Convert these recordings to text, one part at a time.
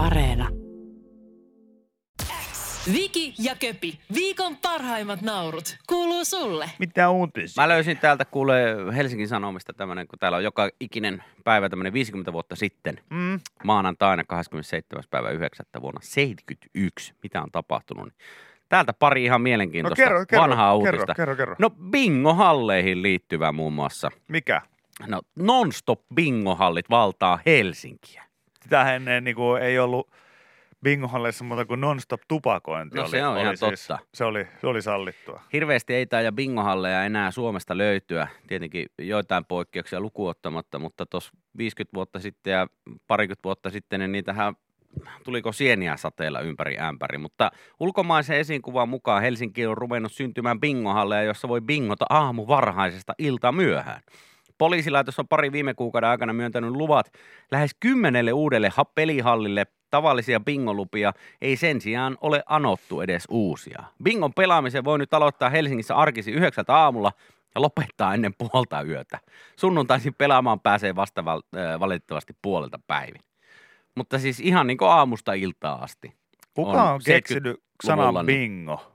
Areena. Viki ja Köpi, viikon parhaimmat naurut, kuuluu sulle. Mitä uutisia? Mä löysin täältä kuule Helsingin Sanomista tämmönen, kun täällä on joka ikinen päivä tämmönen 50 vuotta sitten. Mm. Maanantaina 27. päivä 9. vuonna 71. Mitä on tapahtunut? Niin täältä pari ihan No mielenkiintoista kerro, kerro, vanhaa kerro, uutista. kerro, kerro. No bingohalleihin liittyvä muun muassa. Mikä? No non-stop bingohallit valtaa Helsinkiä. Sitä ennen niin kuin, ei ollut bingohallissa muuta kuin non-stop tupakointi. No oli, se on oli ihan siis, totta. Se oli, se oli sallittua. Hirveästi ei taida bingohalleja enää Suomesta löytyä, tietenkin joitain poikkeuksia lukuottamatta, mutta tuossa 50 vuotta sitten ja parikymmentä vuotta sitten, niin niitähän tuliko sieniä sateella ympäri ämpäri, mutta ulkomaisen esiinkuvan mukaan Helsinki on ruvennut syntymään bingohalleja, jossa voi bingota aamu varhaisesta ilta myöhään. Poliisilaitos on pari viime kuukauden aikana myöntänyt luvat lähes kymmenelle uudelle ha- pelihallille. Tavallisia bingolupia ei sen sijaan ole anottu edes uusia. Bingon pelaamisen voi nyt aloittaa Helsingissä arkisi yhdeksältä aamulla ja lopettaa ennen puolta yötä. Sunnuntaisin pelaamaan pääsee vasta val- valitettavasti puolelta päivin. Mutta siis ihan niin kuin aamusta iltaa asti. Kuka On on, keksinyt 70-luvulla sanan bingo?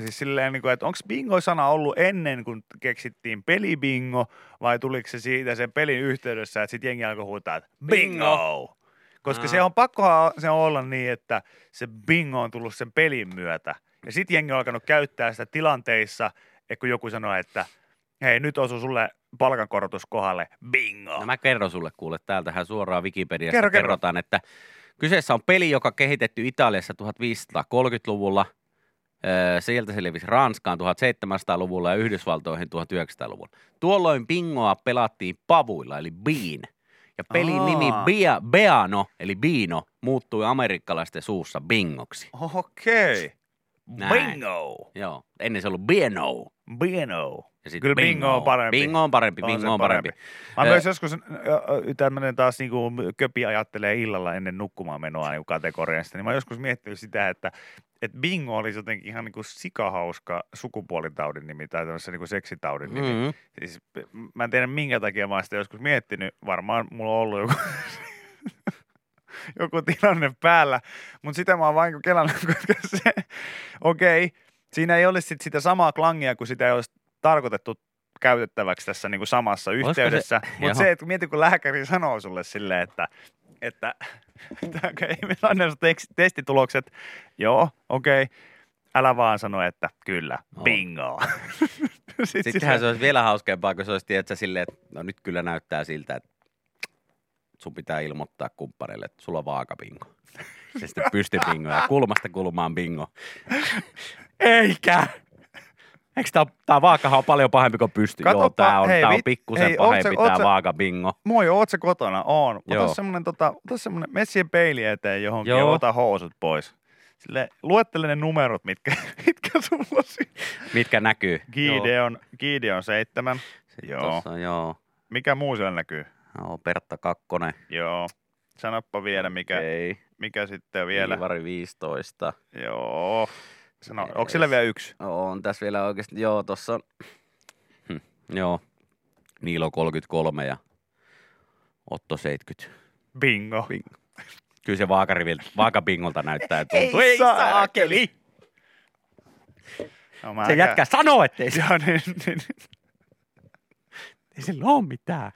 Siis silleen, niin kuin, että onko bingo-sana ollut ennen kuin keksittiin pelibingo, vai tuliko se siitä sen pelin yhteydessä, että sitten jengi alkoi huutaa, että bingo! Koska Aa. se on pakkohan se on olla niin, että se bingo on tullut sen pelin myötä. Ja sitten jengi on alkanut käyttää sitä tilanteissa, että kun joku sanoo, että hei nyt osuu sulle palkankorotus kohdalle, bingo! No mä kerron sulle kuule, täältähän suoraan Wikipediasta Kerro, kerro. kerrotaan, että kyseessä on peli, joka kehitetty Italiassa 1530-luvulla, Öö, sieltä se levisi Ranskaan 1700-luvulla ja Yhdysvaltoihin 1900-luvulla. Tuolloin bingoa pelattiin pavuilla, eli bean. Ja pelin Aa. nimi Bia, Beano, eli Bino, muuttui amerikkalaisten suussa bingoksi. Okei. Näin. Bingo! Joo, ennen se ollut Bieno. Bingo. Ja sit Kyllä bingo on parempi. Bingo on parempi, On bingo on parempi. Mä Ö, myös joskus tämmöinen taas niinku köpi ajattelee illalla ennen nukkumaan menoa niin kategoriasta, niin mä joskus miettinyt sitä, että että bingo olisi jotenkin ihan niinku sikahauska sukupuolitaudin nimi tai tämmöisen niinku seksitaudin nimi. Mm-hmm. Siis, mä en tiedä minkä takia mä oon sitä joskus miettinyt. Varmaan mulla on ollut joku, joku tilanne päällä, mutta sitä mä oon vain kelannut, koska se, okei, okay, siinä ei olisi sit sitä samaa klangia, kun sitä ei olisi tarkoitettu käytettäväksi tässä niin kuin samassa se- yhteydessä. Mutta se, että mieti, kun lääkäri sanoo sulle silleen, että, että, että ei meillä ole tekst- testitulokset. Joo, okei. Okay. Älä vaan sano, että kyllä, On. bingo. Sitten Sittenhän se olisi vielä hauskempaa, kun se olisi tiedätkö, silleen, että no nyt kyllä näyttää siltä, että sun pitää ilmoittaa kumppanille, että sulla on vaakabingo. Se sitten pystybingo ja kulmasta kulmaan bingo. Eikä! Eikö tää, tää vaakahan on paljon pahempi kuin pysty? Joo, Katoppa, tää on, hei, tää on pikkusen hei, pahempi oot tää vaakabingo. Moi, oot sä kotona? Oon. Joo. Ota semmonen, tota, ota semmonen, mene siihen peili eteen johonkin Joo. ja ota housut pois. Sille, luettele ne numerot, mitkä, mitkä sulla on siinä. Mitkä näkyy? Gideon, Gideon seitsemän. Sitten Joo. Tossa, joo. Mikä muu siellä näkyy? Joo. Pertta Kakkonen. Joo. Sanoppa vielä, mikä, Okei. mikä sitten vielä. Iivari 15. Joo. Sano, Jees. onko siellä vielä yksi? On tässä vielä oikeasti, joo, tossa on, hm, joo, Niilo 33 ja Otto 70. Bingo. Bingo. Kyllä se vaakariviltä, vaakabingolta näyttää, että Ei tuntuu. Ei saakeli! No, mä Se jätkä sanoo, ettei se, Joo, niin, niin. ei sillä ole mitään.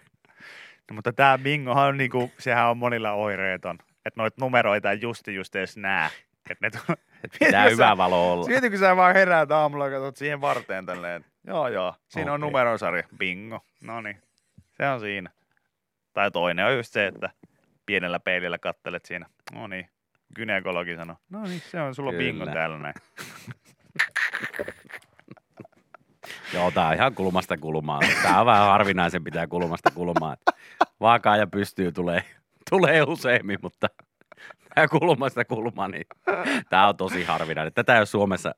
No, mutta tämä bingohan on niinku, sehän on monilla oireeton. Että noita numeroita ei justi just edes näe. Et ne tu- Et pitää hyvä valo olla. Mieti, kun sä vaan heräät aamulla ja katsot siihen varteen tälleen. Joo, joo. Siinä on Okei. numerosarja. Bingo. No niin. Se on siinä. Tai toinen on just se, että pienellä peilillä kattelet siinä. No niin. Gynekologi sanoo. No niin, se on sulla Kyllä. bingo täällä näin. Joo, tää on ihan kulmasta kulmaan. Tää on vähän harvinaisen pitää kulmasta kulmaan. Vaakaa ja pystyy tulee, tulee useimmin, mutta tää kulmasta kulmaan, niin tää on tosi harvinainen. Tätä ei ole Suomessa,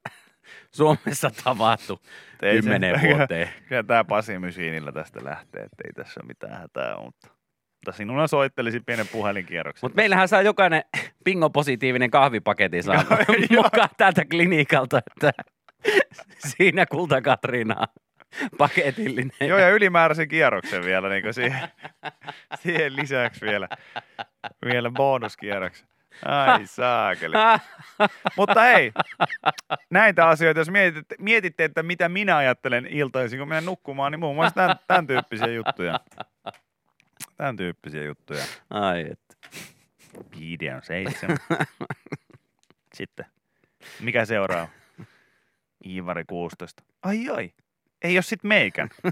Suomessa tavattu kymmeneen vuoteen. Kyllä tämä Pasi Mysiinillä tästä lähtee, että ei tässä ole mitään hätää, mutta, mutta sinulla soittelisin pienen puhelinkierroksen. Mutta meillähän saa jokainen pingo-positiivinen kahvipaketti saa mukaan täältä klinikalta, että siinä kulta Katriina paketillinen. Joo, ja ylimääräisen kierroksen vielä niin kuin siihen, siihen lisäksi vielä, vielä bonuskierroksen. Ai saakeli. Mutta hei, näitä asioita, jos mietitte, mietitte, että mitä minä ajattelen iltaisin, kun menen nukkumaan, niin muun muassa tämän, tämän tyyppisiä juttuja. Tämän tyyppisiä juttuja. Ai et. Viide on seitsemän. Sitten. Mikä seuraa? Iivari 16. Ai ai. Ei ole sit meikän.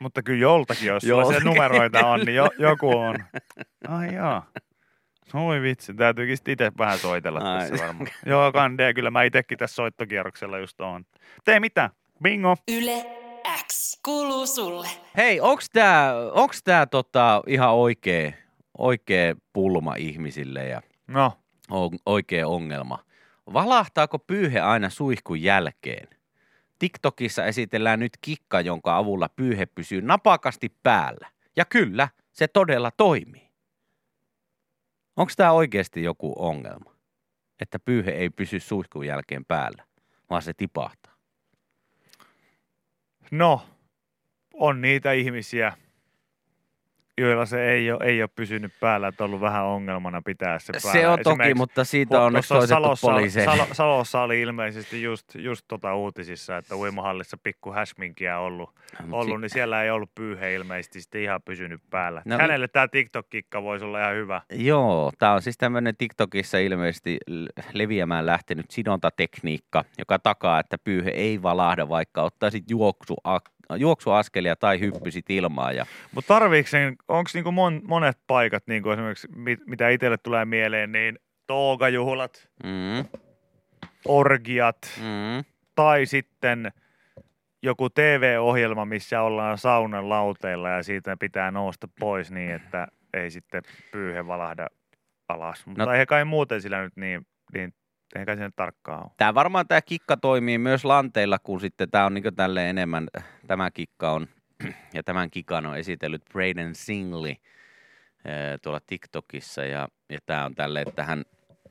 Mutta kyllä joltakin, jos sulla se numeroita on, niin jo, joku on. Ai jaa. Oi vitsi, täytyykin sit itse vähän soitella Ai. tässä varmaan. Joo, kandee, kyllä mä itekin tässä soittokierroksella just on. Tee mitä? Bingo. Yle X kuuluu sulle. Hei, onks tää, onks tää tota ihan oikea, oikea pulma ihmisille ja No, on, oikea ongelma? Valahtaako pyyhe aina suihkun jälkeen? TikTokissa esitellään nyt kikka, jonka avulla pyyhe pysyy napakasti päällä. Ja kyllä, se todella toimii. Onko tämä oikeasti joku ongelma? Että pyyhe ei pysy suihkun jälkeen päällä, vaan se tipahtaa. no, on niitä ihmisiä, joilla se ei ole, ei ole pysynyt päällä, että on ollut vähän ongelmana pitää se päällä. Se on toki, mutta siitä on tuossa soitettu Salossa. Salo, Salossa oli ilmeisesti just, just tota uutisissa, että uimahallissa pikku häsminkiä ollut, ollut niin siellä ei ollut pyyhe ilmeisesti sitten ihan pysynyt päällä. No No, Hänelle tämä TikTok-kikka voisi olla ihan hyvä. Joo, tämä on siis tämmöinen TikTokissa ilmeisesti leviämään lähtenyt sidontatekniikka, joka takaa, että pyyhe ei valahda, vaikka ottaisit juoksu, juoksuaskelia tai hyppysit ilmaan. Ja Mutta tarviiko sen, onko niinku mon, monet paikat, niinku esimerkiksi mit, mitä itselle tulee mieleen, niin toogajuhlat, mm, orgiat mm, tai sitten joku TV-ohjelma, missä ollaan saunan lauteilla ja siitä pitää nousta pois niin, että ei sitten pyyhe valahda alas. Mutta No- eihän kai muuten sillä nyt niin, niin eihän kai se nyt tarkkaan ole. Tämä varmaan tämä kikka toimii myös lanteilla, kun sitten tämä on niin tälle enemmän, tämä kikka on, ja tämän kikan on esitellyt Braden Singley eh, tuolla TikTokissa, ja, ja tämä on tälle, että hän,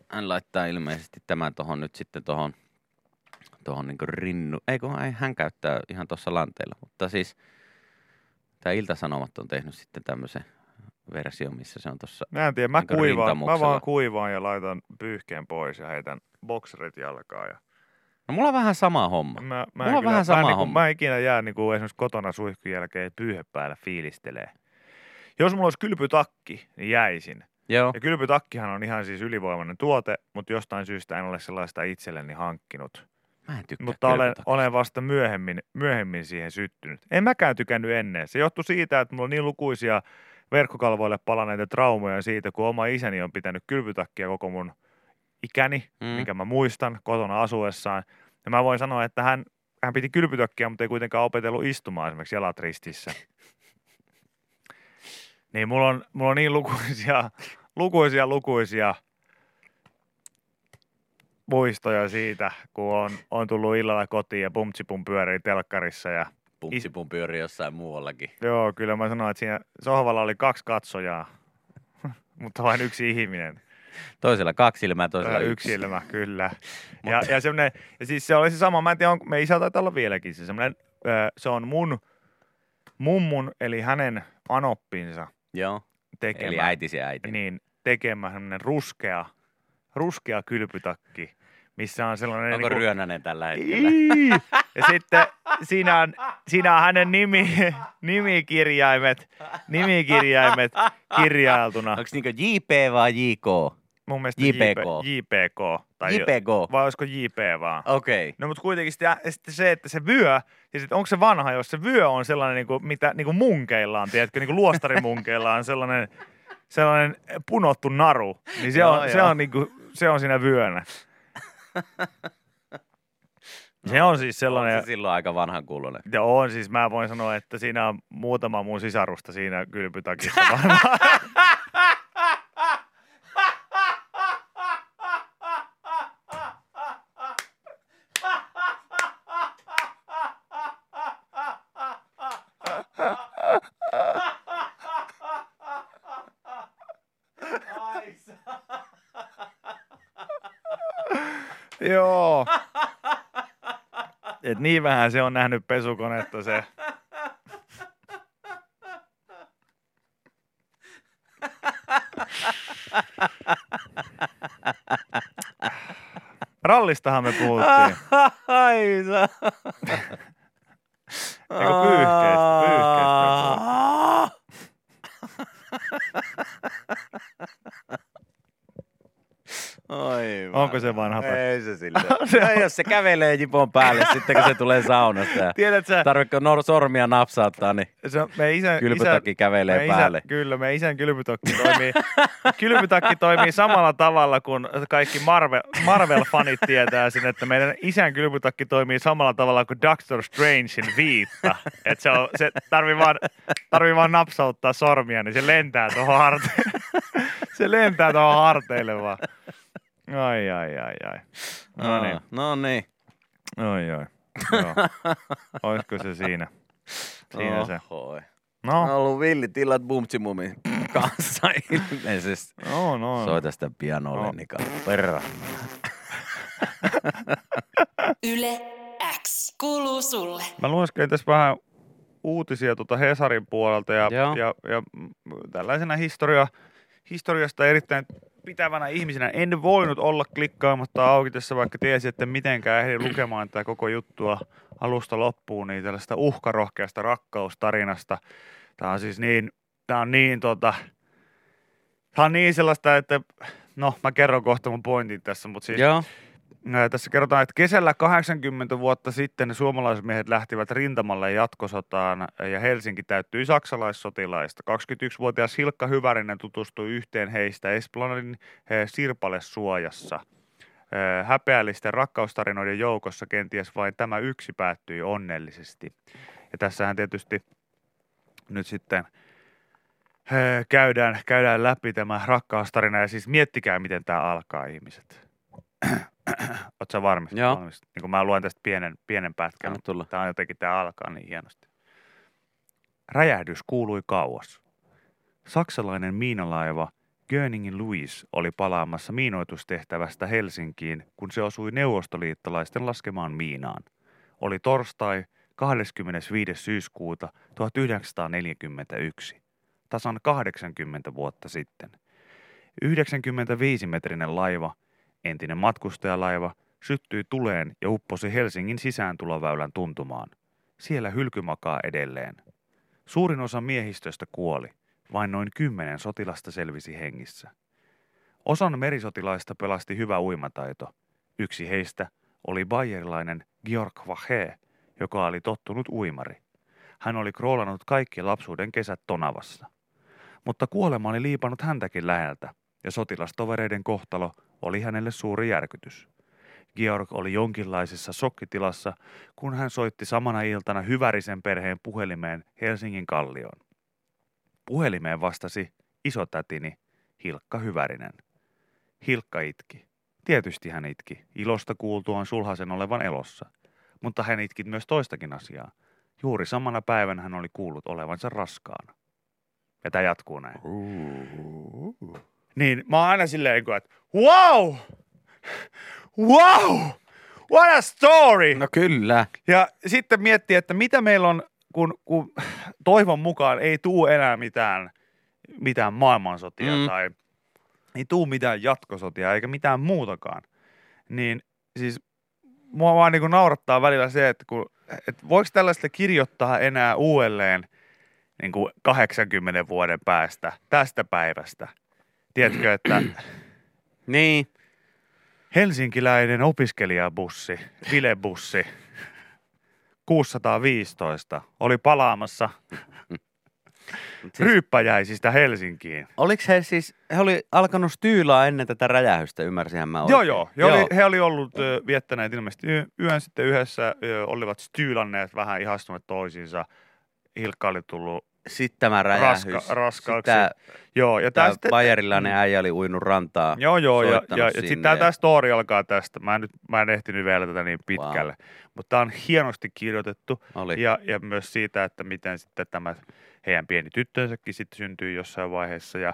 hän laittaa ilmeisesti tämän tuohon nyt sitten tuohon tuohon niin rinnu, ei kun ei, hän käyttää ihan tuossa lanteilla, mutta siis tämä Ilta-Sanomat on tehnyt sitten tämmöisen version, missä se on tuossa Mä en tiedä, mä, Niinku kuivaan, mä vaan kuivaan ja laitan pyyhkeen pois ja heitän bokserit jalkaan. Ja No mulla on vähän sama homma. mä, mä, Mulla on kyllä, vähän sama mä, niinku, homma. mä en ikinä jää niinku esimerkiksi kotona suihkun jälkeen pyyhe päällä fiilistelee. Jos mulla olisi kylpytakki, niin jäisin. Joo. Ja kylpytakkihan on ihan siis ylivoimainen tuote, mutta jostain syystä en ole sellaista itselleni hankkinut. Mä en tykkää Mutta olen, olen vasta myöhemmin, myöhemmin siihen syttynyt. En mäkään tykännyt ennen. Se johtui siitä, että mulla on niin lukuisia verkkokalvoille palaneita traumoja siitä, kun oma isäni on pitänyt kylpytakkia koko mun ikäni, Mm. minkä mä muistan kotona asuessaan. Ja mä voin sanoa, että hän, hän piti kylpytakkia, mutta ei kuitenkaan opetellut istumaan esimerkiksi jalat ristissä. niin mulla on, mulla on niin lukuisia, lukuisia, lukuisia muistoja siitä, kun on, on tullut illalla kotiin ja pumtsipum pyörii telkkarissa ja Pumtsipun pyörii jossain muuallakin. Joo, kyllä mä sanoin, että siinä sohvalla oli kaksi katsojaa, mutta vain yksi ihminen. Toisella kaksi silmää, toisella yksi. yksi ilma, kyllä. Ja, ja, ja siis se oli se sama, mä en tiedä, onko, me isä taitaa olla vieläkin se semmoinen, se on mun mummun, eli hänen anoppinsa Joo, tekemä, eli äitisi äiti. niin, tekemä semmoinen ruskea, ruskea kylpytakki, missä on sellainen... Onko niinku- Ryönänen tällä hetkellä? Ii! Ja sitten siinä on, siinä on hänen nimi, nimikirjaimet, nimikirjaimet kirjailtuna. Onko niinku JP vai JK? Mun mielestä JPK. JPK. Tai JPK. Vai olisiko JP vaan? Okei. No mutta kuitenkin ja sitten se, että se vyö, ja sitten onko se vanha, jos se vyö on sellainen, niin kuin, mitä niin kuin munkeilla on, tiedätkö, niin kuin luostarimunkeilla on sellainen, sellainen punottu naru, niin se Joo, on, se joo. on, niin kuin, se on siinä vyönä. Se on siis On sellainen, se silloin aika vanhan kuulonen. Ja on siis, mä voin sanoa, että siinä on muutama mun sisarusta siinä kylpytakissa varmaan. Joo. Et niin vähän se on nähnyt pesukonetta se. Rallistahan me puhuttiin. Ai sä. Onko se vanha? Se silleen. No, jos se kävelee jipon päälle sitten, kun se tulee saunasta ja Tiedätkö, tarvitko nor- sormia napsauttaa, niin se on- me isän, kylpytakki isän, kävelee me päälle. Isän, kyllä, me isän kylpytakki toimii, kylpytakki toimii samalla tavalla kuin kaikki Marvel, Marvel-fanit tietää sen, että meidän isän kylpytakki toimii samalla tavalla kuin Doctor Strangein viitta. Että se, on, se tarvii, vaan, tarvii vaan napsauttaa sormia, niin se lentää tuohon harteille. se lentää tuohon harteille vaan. Ai, ai, ai, ai. No niin, No niin. oi, oi. Joo. Olisiko se siinä? Siinä se. Ohoi. No, On ollut villitilat Bumtsimumin kanssa ilmeisesti. no, no. Soita sitä pianolle, No. Nika. Perra. Yle X kuuluu sulle. Mä lueskelin tässä vähän uutisia tuota Hesarin puolelta ja, Joo. ja, ja tällaisena historia, historiasta erittäin pitävänä ihmisenä en voinut olla klikkaamatta auki tässä, vaikka tiesin, että mitenkään ehdin lukemaan tätä koko juttua alusta loppuun, niin tällaista uhkarohkeasta rakkaustarinasta. Tämä on siis niin, tämä on niin tota, tämä on niin sellaista, että no mä kerron kohta mun pointin tässä, mutta siis Joo. Tässä kerrotaan, että kesällä 80 vuotta sitten suomalaismiehet lähtivät rintamalle jatkosotaan ja Helsinki täyttyi saksalaissotilaista. 21-vuotias Hilkka Hyvärinen tutustui yhteen heistä Esplanadin Sirpale-suojassa. Häpeällisten rakkaustarinoiden joukossa kenties vain tämä yksi päättyi onnellisesti. Ja tässähän tietysti nyt sitten käydään, käydään läpi tämä rakkaustarina ja siis miettikää, miten tämä alkaa ihmiset. Oletko sä varmis? Joo. valmis? Niin kun mä luen tästä pienen, pienen pätkän. Anna tulla. Tämä on jotenkin, tämä alkaa niin hienosti. Räjähdys kuului kauas. Saksalainen miinalaiva Göningin Louis oli palaamassa miinoitustehtävästä Helsinkiin, kun se osui neuvostoliittolaisten laskemaan miinaan. Oli torstai 25. syyskuuta 1941, tasan 80 vuotta sitten. 95-metrinen laiva, entinen matkustajalaiva, syttyi tuleen ja upposi Helsingin sisääntuloväylän tuntumaan. Siellä hylky makaa edelleen. Suurin osa miehistöstä kuoli. Vain noin kymmenen sotilasta selvisi hengissä. Osan merisotilaista pelasti hyvä uimataito. Yksi heistä oli bayerilainen Georg Vache, joka oli tottunut uimari. Hän oli kroolannut kaikki lapsuuden kesät Tonavassa. Mutta kuolema oli liipannut häntäkin läheltä, ja sotilastovereiden kohtalo oli hänelle suuri järkytys. Georg oli jonkinlaisessa sokkitilassa, kun hän soitti samana iltana Hyvärisen perheen puhelimeen Helsingin kallioon. Puhelimeen vastasi isotätini Hilkka Hyvärinen. Hilkka itki. Tietysti hän itki, ilosta kuultuaan sulhasen olevan elossa. Mutta hän itki myös toistakin asiaa. Juuri samana päivänä hän oli kuullut olevansa raskaana. Ja tämä jatkuu näin. Niin mä oon aina silleen, että wow! Wow! What a story! No kyllä. Ja sitten miettii, että mitä meillä on, kun, kun toivon mukaan ei tuu enää mitään, mitään maailmansotia mm. tai ei tuu mitään jatkosotia eikä mitään muutakaan. Niin siis mua vaan niin naurattaa välillä se, että, kun, että voiko tällaista kirjoittaa enää uudelleen niin kuin 80 vuoden päästä tästä päivästä. Tiedätkö, että Niin. Helsinkiläinen opiskelijabussi, Vilebussi, 615, oli palaamassa Siis, ryyppäjäisistä Helsinkiin. oliko he siis, he oli alkanut styylaa ennen tätä räjähystä, ymmärsinhän mä Joo, oikein. joo. He, Oli, he oli ollut ö, viettäneet ilmeisesti yön sitten yhdessä, ö, olivat styylanneet vähän ihastuneet toisiinsa. Hilkka oli tullut, Sitten tämä räjähys. Raska- raskaaksi. Tämä, joo, ja tämä sitten, bayerilainen äijä oli uinut rantaa. Joo, joo, ja, ja, ja sitten tämä, tämä story alkaa tästä. Mä en, nyt, mä en ehtinyt vielä tätä niin pitkälle, mutta tämä on hienosti kirjoitettu. Oli. Ja, ja myös siitä, että miten sitten tämä heidän pieni tyttönsäkin sitten syntyi jossain vaiheessa ja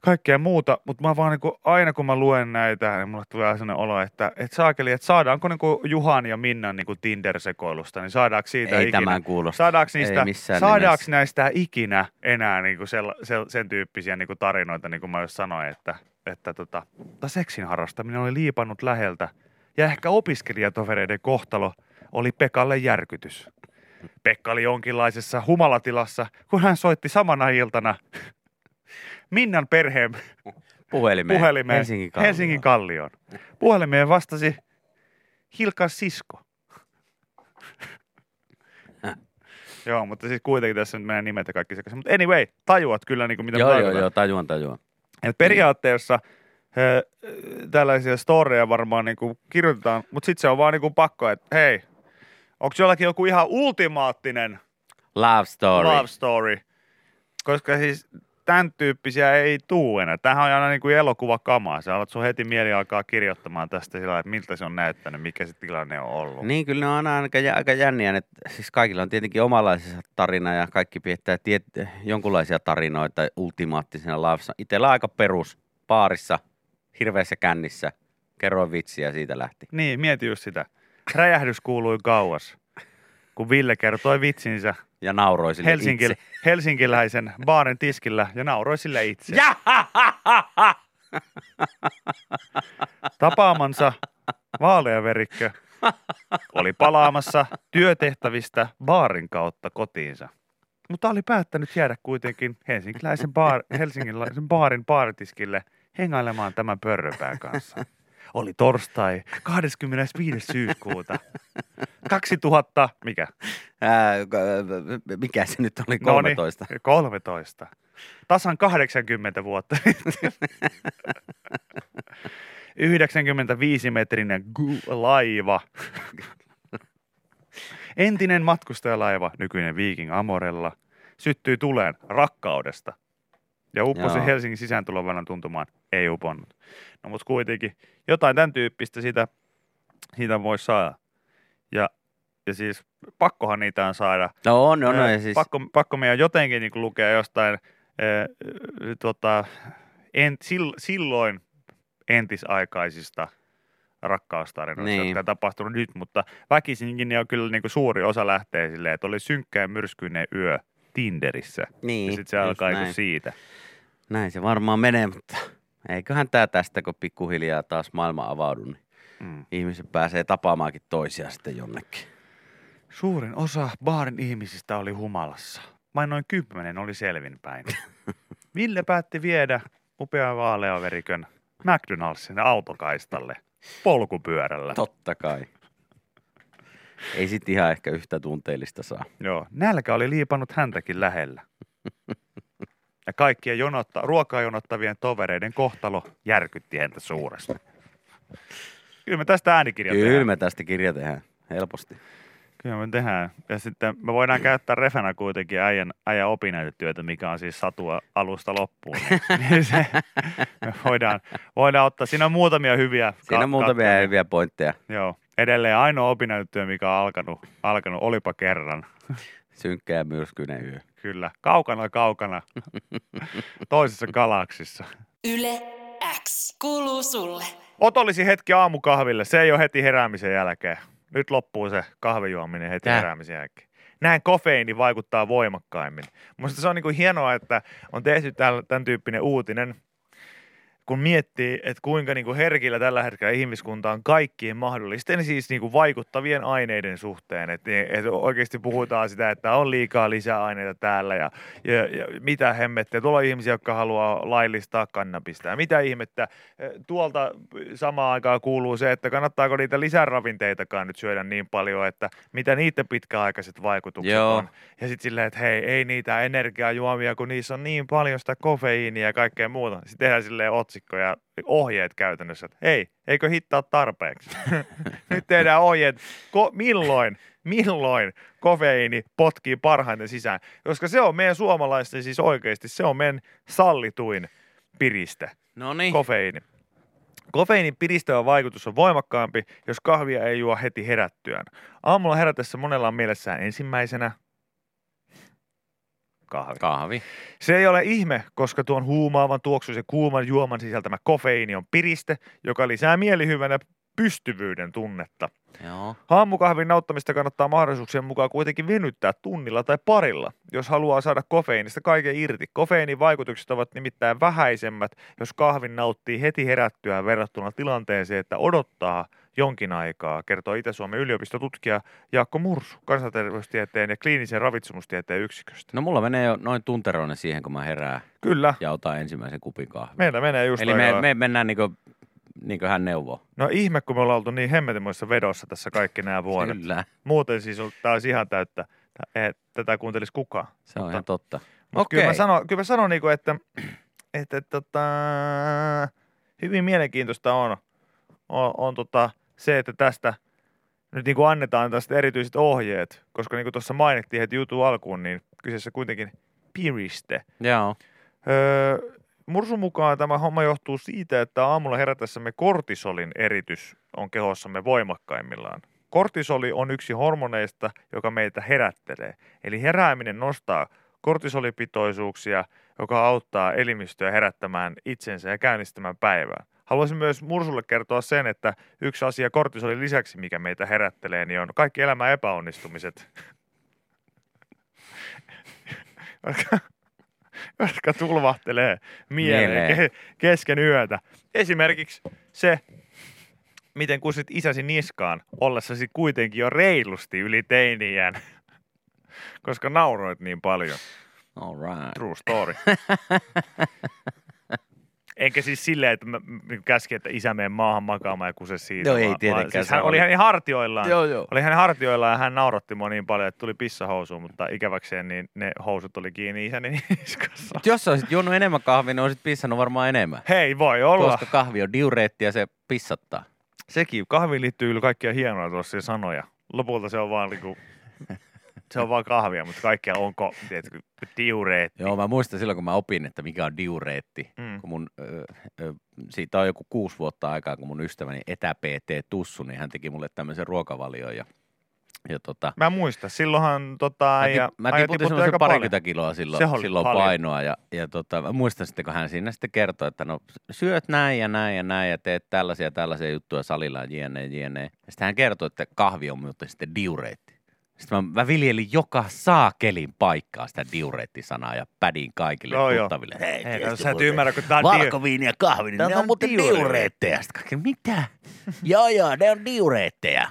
kaikkea muuta. Mutta mä vaan niin aina kun mä luen näitä, niin mulle tulee sellainen olo, että et saakeli, että saadaanko niin Juhan ja Minnan niin Tinder-sekoilusta, niin saadaanko siitä Ei ikinä, tämän kuulosta. saadaanko, Ei niistä, missään saadaanko näistä ikinä enää niin kuin sel, sel, sen tyyppisiä niin kuin tarinoita, niin kuin mä just sanoin, että, että tota, seksin harrastaminen oli liipannut läheltä ja ehkä opiskelijatovereiden kohtalo oli Pekalle järkytys. Pekka oli jonkinlaisessa humalatilassa, kun hän soitti samana iltana Minnan perheen Puhelimeen. puhelimeen Helsingin Kallioon. Helsingin Kallioon. Puhelimeen vastasi Hilkan sisko. Joo, mutta siis kuitenkin tässä nyt meidän nimet ja kaikki sekaisin. Mutta anyway, tajuat kyllä, niin kuin mitä Joo, joo, joo, tajuan, tajuan. Et periaatteessa ö, tällaisia storeja varmaan niin kuin kirjoitetaan, mutta sitten se on vaan niin kuin pakko, että hei, onko jollakin joku ihan ultimaattinen Love story. love story? Koska siis tämän tyyppisiä ei tuu enää. Tämähän on aina niin kuin elokuvakamaa. Sä alat sun heti mieli alkaa kirjoittamaan tästä sillä että miltä se on näyttänyt, mikä se tilanne on ollut. Niin, kyllä ne on aina aika, aika jänniä. Että siis kaikilla on tietenkin omanlaisensa tarina ja kaikki piettää tiet, jonkunlaisia tarinoita ultimaattisena lavsa. Itellä on aika perus baarissa, hirveässä kännissä. Kerroin vitsiä ja siitä lähti. Niin, mieti just sitä. Räjähdys kuului kauas, kun Ville kertoi vitsinsä Ja nauroi sille Helsinki, itse. helsinkiläisen baarin tiskillä ja nauroi sille itse. Ja! Tapaamansa vaaleaverikkö oli palaamassa työtehtävistä baarin kautta kotiinsa. Mutta oli päättänyt jäädä kuitenkin helsinkiläisen, baar, helsinkiläisen baarin baaritiskille hengailemaan tämän pörröpään kanssa. Oli torstai 25. syyskuuta 2000, mikä? Ää, mikä se nyt oli? No niin, 13. 13. Tasan 80 vuotta sitten. 95-metrinen laiva. Entinen matkustajalaiva, nykyinen Viking Amorella, syttyi tuleen rakkaudesta. Ja upposi Joo. Helsingin sisääntuloväylän tuntumaan, ei uponnut. No mutta kuitenkin jotain tämän tyyppistä siitä, siitä voi saada. Ja, ja siis pakkohan niitä on saada. No on, on, ja siis, pakko, pakko meidän jotenkin niin lukea jostain ää, tota, en, sil, silloin entisaikaisista rakkaustarinoista, Niin. jotka on tapahtunut nyt, mutta väkisinkin ne on kyllä niin kuin suuri osa lähtee silleen, että oli synkkä ja myrskyinen yö Tinderissä. niin, ja sitten se alkaa näin. siitä. Näin se varmaan menee, mutta eiköhän tämä tästä, kun pikkuhiljaa taas maailma avaudu, niin Mm. ihmiset pääsee tapaamaankin toisiaan sitten jonnekin. Suurin osa baarin ihmisistä oli humalassa. Vain noin kymmenen oli selvinpäin. Ville päätti viedä upea vaaleaverikön McDonaldsin autokaistalle polkupyörällä. Totta kai. Ei sit ihan ehkä yhtä tunteellista saa. Joo, nälkä oli liipannut häntäkin lähellä. Ja kaikkien jonotta, ruokaa jonottavien tovereiden kohtalo järkytti häntä suuresti. Kyllä me tästä äänikirja Kyllä tehdään. me tästä kirja tehdään helposti. Kyllä me tehdään. Ja sitten me voidaan käyttää refänä kuitenkin äijän, äijän opinnäytetyötä, mikä on siis satua alusta loppuun. Niin se, me voidaan, voidaan ottaa, siinä on muutamia hyviä. Siinä on muutamia katkelmia. hyviä pointteja. Joo. Edelleen ainoa opinnäytetyö, mikä on alkanut, alkanut olipa kerran. Synkkä ja myrskyinen yö. Kyllä. Kaukana, kaukana. Toisessa galaksissa. Yle X kuuluu sulle. Otollisi hetki aamukahville. Se ei ole heti heräämisen jälkeen. Nyt loppuu se kahvijuominen heti Tää. heräämisen jälkeen. Näin kofeiini vaikuttaa voimakkaimmin. Minusta se on niin hienoa, että on tehty tämän tyyppinen uutinen, kun miettii, että kuinka niin kuin herkillä tällä hetkellä ihmiskunta on kaikkien mahdollisten siis niin kuin vaikuttavien aineiden suhteen. Että et oikeasti puhutaan sitä, että on liikaa lisäaineita täällä ja, ja, ja mitä hemmettiä. Tuolla on ihmisiä, jotka haluaa laillistaa kannabista. Ja mitä ihmettä, eh, tuolta samaan aikaan kuuluu se, että kannattaako niitä lisäravinteitakaan nyt syödä niin paljon, että mitä niiden pitkäaikaiset vaikutukset Joo. on. Ja sitten silleen, että hei, ei niitä energiajuomia, kun niissä on niin paljon sitä kofeiinia ja kaikkea muuta. Sitten tehdään silleen otsikko ja ohjeet käytännössä, että hei, eikö hittaa tarpeeksi? Nyt tehdään ohjeet, ko- milloin, milloin kofeiini potkii parhaiten sisään. Koska se on meidän suomalaisten siis oikeasti, se on meidän sallituin piriste, No niin. kofeiini. Kofeiinin piristävä vaikutus on voimakkaampi, jos kahvia ei juo heti herättyään. Aamulla herätessä monella on mielessään ensimmäisenä kahvi. Kahvi. Se ei ole ihme, koska tuon huumaavan tuoksuisen kuuman juoman sisältämä kofeiini on piriste, joka lisää mielihyvänä pystyvyyden tunnetta. Joo. Haamukahvin nauttamista kannattaa mahdollisuuksien mukaan kuitenkin venyttää tunnilla tai parilla, jos haluaa saada kofeiinista kaiken irti. Kofeiinin vaikutukset ovat nimittäin vähäisemmät, jos kahvin nauttii heti herättyä verrattuna tilanteeseen, että odottaa jonkin aikaa, kertoo Itä-Suomen yliopistotutkija Jaakko Mursu kansanterveystieteen ja kliinisen ravitsemustieteen yksiköstä. No mulla menee jo noin tunteroinen siihen, kun mä herään Kyllä, ja otan ensimmäisen kupin kahvia. meillä menee just Eli me, me mennään niin niin kuin hän neuvoo. No ihme, kun me ollaan oltu niin hemmetimoissa vedossa tässä kaikki nämä vuodet. Kyllä, Muuten siis tää olisi ihan täyttä. Tätä kuuntelisi kukaan. se on Mutta- ihan totta. Mutta kyllä mä Okei. sanon, kyllä mä sanon niinku, että, että, että tota, hyvin mielenkiintoista on, on, on tota, se, että tästä nyt niinku annetaan tästä erityiset ohjeet, koska niin kuin tuossa mainittiin heti jutun alkuun, niin kyseessä kuitenkin piriste. Joo. Öö, Mursun mukaan tämä homma johtuu siitä, että aamulla herätessämme kortisolin eritys on kehossamme voimakkaimmillaan. Kortisoli on yksi hormoneista, joka meitä herättelee. Eli herääminen nostaa kortisolipitoisuuksia, joka auttaa elimistöä herättämään itsensä ja käynnistämään päivää. Haluaisin myös Mursulle kertoa sen, että yksi asia kortisolin lisäksi, mikä meitä herättelee, niin on kaikki elämän epäonnistumiset. jotka, tulvahtelee mieleen Mieleen. ke- kesken yötä. Esimerkiksi se, miten kusit isäsi niskaan ollessasi kuitenkin jo reilusti yli teiniään, koska nauroit niin paljon. All right. True story. Enkä siis silleen, että mä niin käskin, että isä mene maahan makaamaan ja kuse siitä. Joo, ei vaan- vaan tietenkään, Siis hän oli hänen hartioillaan. Joo, joo. Oli hänen hartioillaan ja hän nauratti mua niin paljon, että tuli pissahousuun, mutta ikäväkseen niin ne housut oli kiinni isäni niskassa. Mut jos olisit juonut enemmän kahvia, niin olisit pissannut varmaan enemmän. Hei, voi olla. Koska kahvi on diureetti ja se pissattaa. Sekin, kahviin liittyy kyllä kaikkia hienoja tuossa sanoja. Lopulta se on vaan niinku, se on vaan kahvia, mutta kaikkea onko, tiedätkö, diureetti. Joo, mä muistan silloin, kun mä opin, että mikä on diureetti. Mm. Kun mun, ö, ö, siitä on joku kuusi vuotta aikaa, kun mun ystäväni etä-PT Tussu, niin hän teki mulle tämmöisen ruokavalion. Ja, ja tota, Mä muistan, silloinhan tota, Mä, äijä, tip, mä tiputin semmoisen paljon. parikymmentä kiloa silloin, Se silloin paljon. painoa. Ja, ja tota, mä muistan sitten, kun hän siinä sitten kertoi, että no syöt näin ja näin ja näin ja teet tällaisia ja tällaisia juttuja salilla jne, jne. Ja sitten hän kertoi, että kahvi on muuten sitten diureetti. Sitten mä, mä viljelin joka saakelin paikkaa sitä diureettisanaa ja pädin kaikille Joo, joo. tuttaville. Hei, Ei, tiedätkö no, sä et ymmärrä, kun tää on Valkoviini ja kahvi, niin ne on on muuten diureetteja. Sitten mitä? joo, joo, ne on diureetteja.